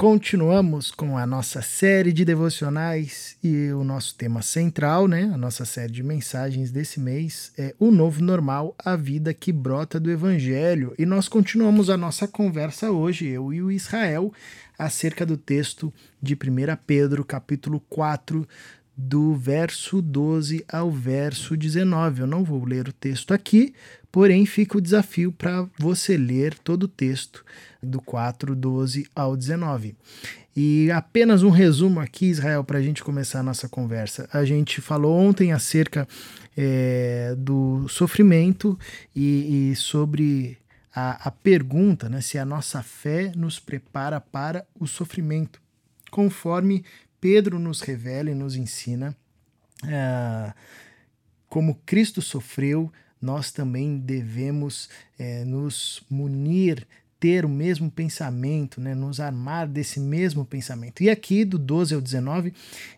Continuamos com a nossa série de devocionais e o nosso tema central, né? A nossa série de mensagens desse mês é o novo normal, a vida que brota do evangelho. E nós continuamos a nossa conversa hoje, eu e o Israel, acerca do texto de 1 Pedro, capítulo 4, do verso 12 ao verso 19. Eu não vou ler o texto aqui, porém fica o desafio para você ler todo o texto do 4, 12 ao 19. E apenas um resumo aqui, Israel, para a gente começar a nossa conversa. A gente falou ontem acerca é, do sofrimento e, e sobre a, a, pergunta né, se a nossa fé nos prepara para o sofrimento, conforme Pedro nos revela e nos ensina é, como Cristo sofreu, nós também devemos é, nos munir, ter o mesmo pensamento, né, nos armar desse mesmo pensamento. E aqui, do 12 ao 19,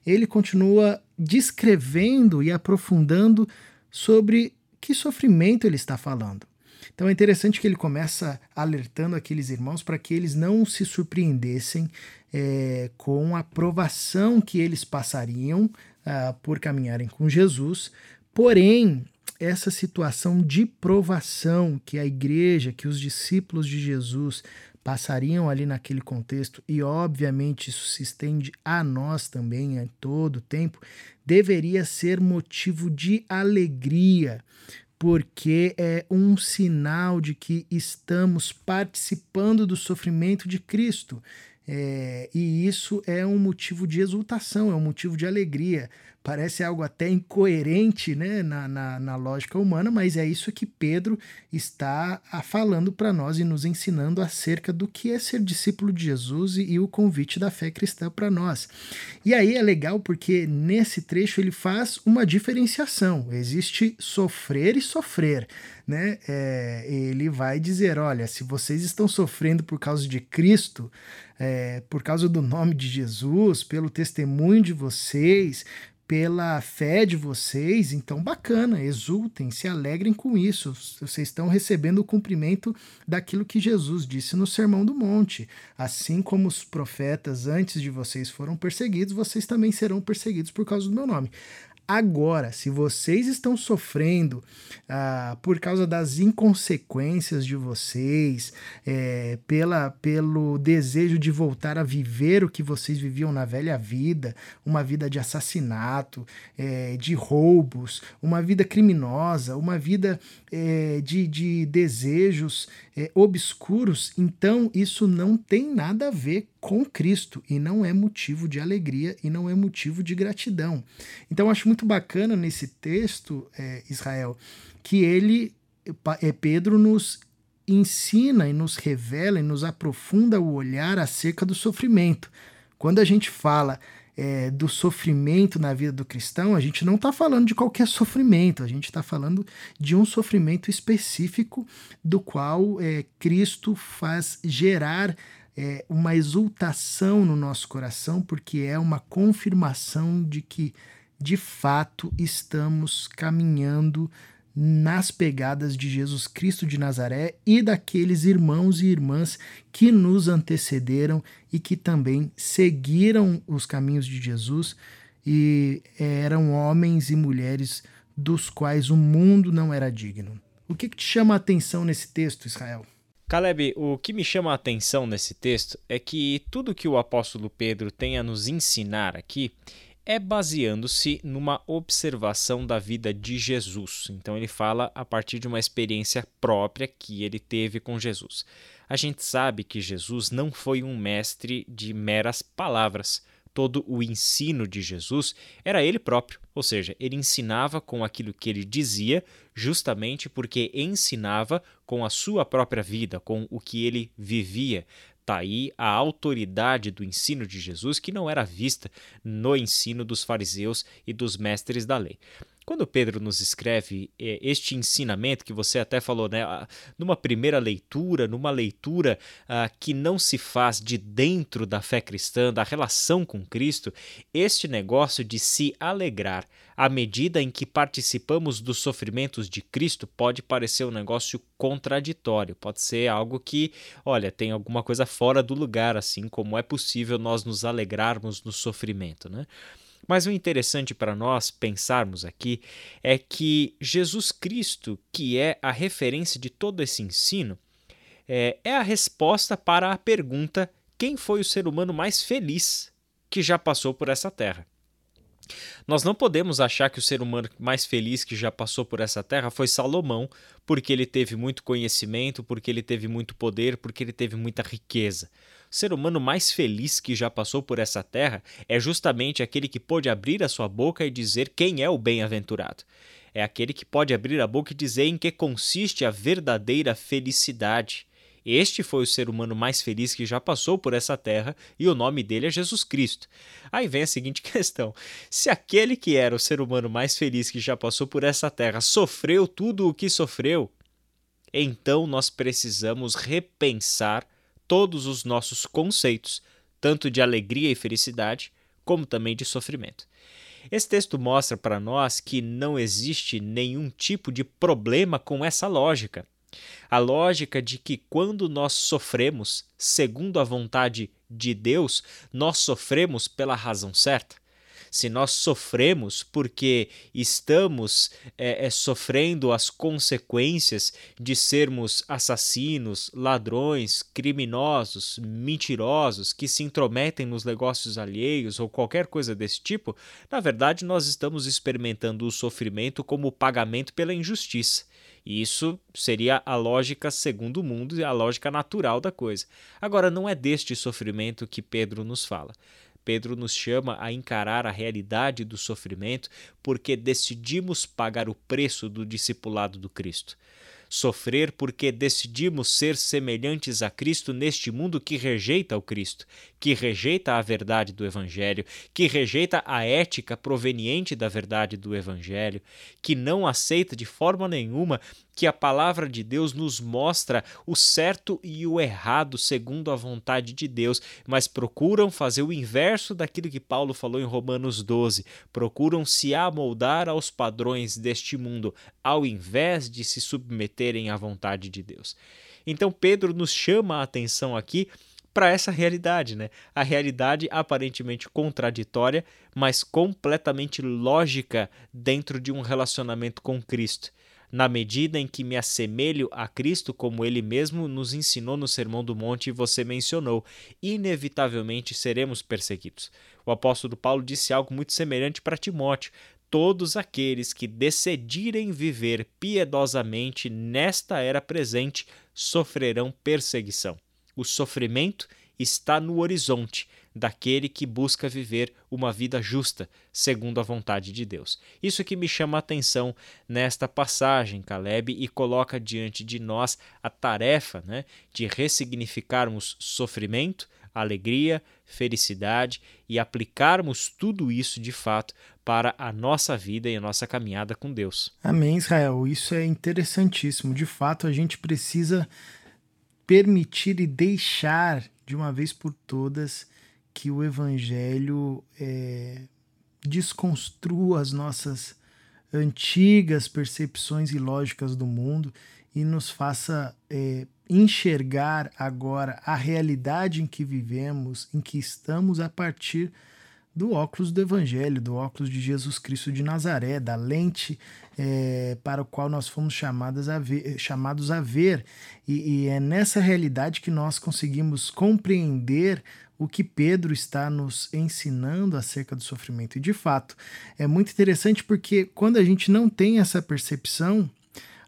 ele continua descrevendo e aprofundando sobre que sofrimento ele está falando. Então é interessante que ele começa alertando aqueles irmãos para que eles não se surpreendessem é, com a provação que eles passariam uh, por caminharem com Jesus, porém, essa situação de provação que a igreja, que os discípulos de Jesus passariam ali naquele contexto, e obviamente isso se estende a nós também em todo o tempo, deveria ser motivo de alegria, porque é um sinal de que estamos participando do sofrimento de Cristo. É, e isso é um motivo de exultação, é um motivo de alegria. Parece algo até incoerente né, na, na, na lógica humana, mas é isso que Pedro está falando para nós e nos ensinando acerca do que é ser discípulo de Jesus e, e o convite da fé cristã para nós. E aí é legal porque nesse trecho ele faz uma diferenciação: existe sofrer e sofrer. Né? É, ele vai dizer: olha, se vocês estão sofrendo por causa de Cristo, é, por causa do nome de Jesus, pelo testemunho de vocês, pela fé de vocês, então bacana, exultem, se alegrem com isso. Vocês estão recebendo o cumprimento daquilo que Jesus disse no Sermão do Monte. Assim como os profetas antes de vocês foram perseguidos, vocês também serão perseguidos por causa do meu nome. Agora, se vocês estão sofrendo ah, por causa das inconsequências de vocês, é, pela, pelo desejo de voltar a viver o que vocês viviam na velha vida, uma vida de assassinato, é, de roubos, uma vida criminosa, uma vida é, de, de desejos obscuros, então isso não tem nada a ver com Cristo e não é motivo de alegria e não é motivo de gratidão. Então acho muito bacana nesse texto, é, Israel, que ele, é, Pedro, nos ensina e nos revela e nos aprofunda o olhar acerca do sofrimento. Quando a gente fala é, do sofrimento na vida do cristão, a gente não está falando de qualquer sofrimento, a gente está falando de um sofrimento específico do qual é, Cristo faz gerar é, uma exultação no nosso coração, porque é uma confirmação de que de fato estamos caminhando nas pegadas de Jesus Cristo de Nazaré e daqueles irmãos e irmãs que nos antecederam e que também seguiram os caminhos de Jesus e eram homens e mulheres dos quais o mundo não era digno. O que, que te chama a atenção nesse texto, Israel? Caleb, o que me chama a atenção nesse texto é que tudo que o apóstolo Pedro tem a nos ensinar aqui é baseando-se numa observação da vida de Jesus. Então ele fala a partir de uma experiência própria que ele teve com Jesus. A gente sabe que Jesus não foi um mestre de meras palavras. Todo o ensino de Jesus era ele próprio, ou seja, ele ensinava com aquilo que ele dizia, justamente porque ensinava com a sua própria vida, com o que ele vivia. Está aí a autoridade do ensino de Jesus que não era vista no ensino dos fariseus e dos mestres da lei. Quando Pedro nos escreve é, este ensinamento que você até falou, né, numa primeira leitura, numa leitura uh, que não se faz de dentro da fé cristã, da relação com Cristo, este negócio de se alegrar à medida em que participamos dos sofrimentos de Cristo pode parecer um negócio contraditório, pode ser algo que, olha, tem alguma coisa fora do lugar, assim como é possível nós nos alegrarmos no sofrimento, né? Mas o interessante para nós pensarmos aqui é que Jesus Cristo, que é a referência de todo esse ensino, é, é a resposta para a pergunta: quem foi o ser humano mais feliz que já passou por essa terra? Nós não podemos achar que o ser humano mais feliz que já passou por essa terra foi Salomão, porque ele teve muito conhecimento, porque ele teve muito poder, porque ele teve muita riqueza. Ser humano mais feliz que já passou por essa terra é justamente aquele que pôde abrir a sua boca e dizer quem é o bem-aventurado. É aquele que pode abrir a boca e dizer em que consiste a verdadeira felicidade. Este foi o ser humano mais feliz que já passou por essa terra e o nome dele é Jesus Cristo. Aí vem a seguinte questão: se aquele que era o ser humano mais feliz que já passou por essa terra sofreu tudo o que sofreu, então nós precisamos repensar todos os nossos conceitos, tanto de alegria e felicidade, como também de sofrimento. Esse texto mostra para nós que não existe nenhum tipo de problema com essa lógica. A lógica de que quando nós sofremos segundo a vontade de Deus, nós sofremos pela razão certa. Se nós sofremos porque estamos é, é, sofrendo as consequências de sermos assassinos, ladrões, criminosos, mentirosos, que se intrometem nos negócios alheios ou qualquer coisa desse tipo, na verdade nós estamos experimentando o sofrimento como pagamento pela injustiça. E isso seria a lógica segundo o mundo e a lógica natural da coisa. Agora, não é deste sofrimento que Pedro nos fala. Pedro nos chama a encarar a realidade do sofrimento porque decidimos pagar o preço do discipulado do Cristo. Sofrer porque decidimos ser semelhantes a Cristo neste mundo que rejeita o Cristo, que rejeita a verdade do Evangelho, que rejeita a ética proveniente da verdade do Evangelho, que não aceita de forma nenhuma que a palavra de Deus nos mostra o certo e o errado segundo a vontade de Deus, mas procuram fazer o inverso daquilo que Paulo falou em Romanos 12. Procuram se amoldar aos padrões deste mundo, ao invés de se submeterem à vontade de Deus. Então Pedro nos chama a atenção aqui para essa realidade, né? A realidade aparentemente contraditória, mas completamente lógica dentro de um relacionamento com Cristo na medida em que me assemelho a Cristo, como ele mesmo nos ensinou no Sermão do Monte e você mencionou, inevitavelmente seremos perseguidos. O apóstolo Paulo disse algo muito semelhante para Timóteo: todos aqueles que decidirem viver piedosamente nesta era presente sofrerão perseguição. O sofrimento está no horizonte daquele que busca viver uma vida justa, segundo a vontade de Deus. Isso que me chama a atenção nesta passagem, Caleb, e coloca diante de nós a tarefa né, de ressignificarmos sofrimento, alegria, felicidade e aplicarmos tudo isso de fato para a nossa vida e a nossa caminhada com Deus. Amém, Israel. Isso é interessantíssimo. De fato, a gente precisa permitir e deixar de uma vez por todas que o Evangelho é, desconstrua as nossas antigas percepções e lógicas do mundo e nos faça é, enxergar agora a realidade em que vivemos, em que estamos a partir do óculos do Evangelho, do óculos de Jesus Cristo de Nazaré, da lente é, para o qual nós fomos chamados a ver. Chamados a ver. E, e é nessa realidade que nós conseguimos compreender o que Pedro está nos ensinando acerca do sofrimento. E de fato, é muito interessante porque quando a gente não tem essa percepção,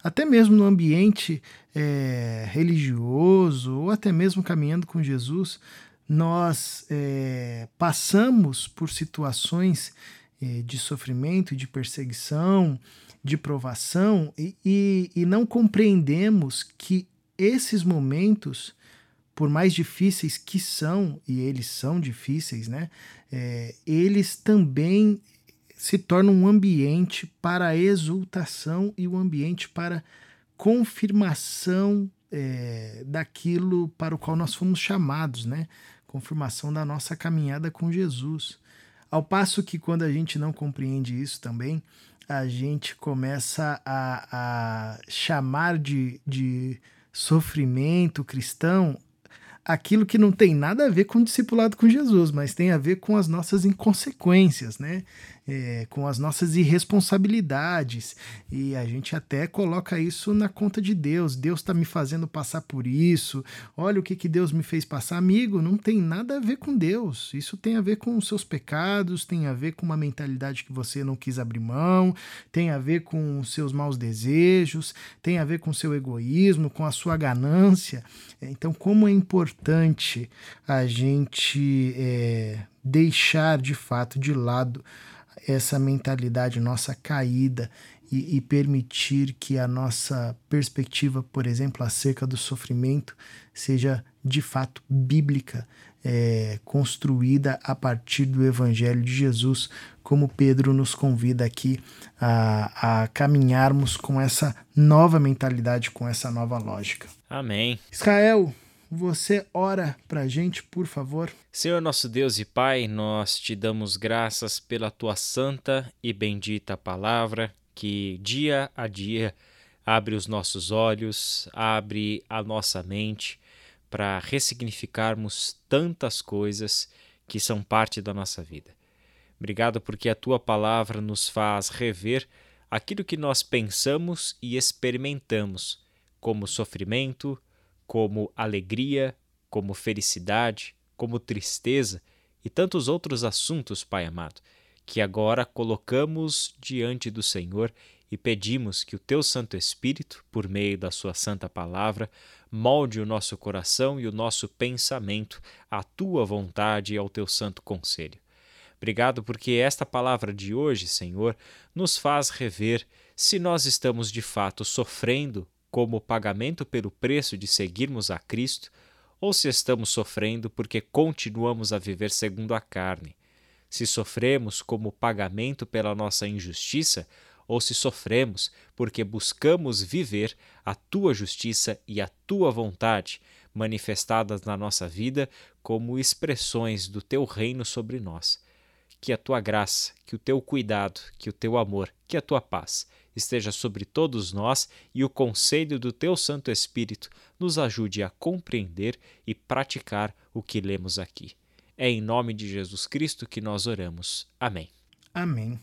até mesmo no ambiente é, religioso, ou até mesmo caminhando com Jesus, nós é, passamos por situações é, de sofrimento, de perseguição, de provação e, e, e não compreendemos que esses momentos, por mais difíceis que são, e eles são difíceis, né? É, eles também se torna um ambiente para exultação e um ambiente para confirmação é, daquilo para o qual nós fomos chamados, né? Confirmação da nossa caminhada com Jesus. Ao passo que quando a gente não compreende isso também, a gente começa a, a chamar de, de sofrimento cristão aquilo que não tem nada a ver com o discipulado com Jesus, mas tem a ver com as nossas inconsequências, né? É, com as nossas irresponsabilidades. E a gente até coloca isso na conta de Deus. Deus está me fazendo passar por isso. Olha o que, que Deus me fez passar. Amigo, não tem nada a ver com Deus. Isso tem a ver com os seus pecados, tem a ver com uma mentalidade que você não quis abrir mão, tem a ver com os seus maus desejos, tem a ver com o seu egoísmo, com a sua ganância. Então, como é importante a gente é, deixar de fato de lado essa mentalidade nossa caída e, e, permitir que a nossa perspectiva, por exemplo, acerca do sofrimento, seja de fato bíblica, é, construída a partir do Evangelho de Jesus, como Pedro nos convida aqui a, a caminharmos com essa nova mentalidade, com essa nova lógica. Amém. Israel, você ora para a gente, por favor? Senhor nosso Deus e Pai, nós te damos graças pela tua santa e bendita palavra que dia a dia abre os nossos olhos, abre a nossa mente para ressignificarmos tantas coisas que são parte da nossa vida. Obrigado porque a tua palavra nos faz rever aquilo que nós pensamos e experimentamos, como sofrimento, como alegria, como felicidade, como tristeza e tantos outros assuntos, Pai amado, que agora colocamos diante do Senhor e pedimos que o Teu Santo Espírito, por meio da Sua Santa Palavra, molde o nosso coração e o nosso pensamento à Tua vontade e ao Teu Santo Conselho. Obrigado porque esta palavra de hoje, Senhor, nos faz rever se nós estamos de fato sofrendo como pagamento pelo preço de seguirmos a Cristo, ou se estamos sofrendo porque continuamos a viver segundo a carne. Se sofremos como pagamento pela nossa injustiça, ou se sofremos porque buscamos viver a tua justiça e a tua vontade manifestadas na nossa vida como expressões do teu reino sobre nós. Que a tua graça, que o teu cuidado, que o teu amor, que a tua paz esteja sobre todos nós e o conselho do teu Santo Espírito nos ajude a compreender e praticar o que lemos aqui. É em nome de Jesus Cristo que nós oramos. Amém. Amém.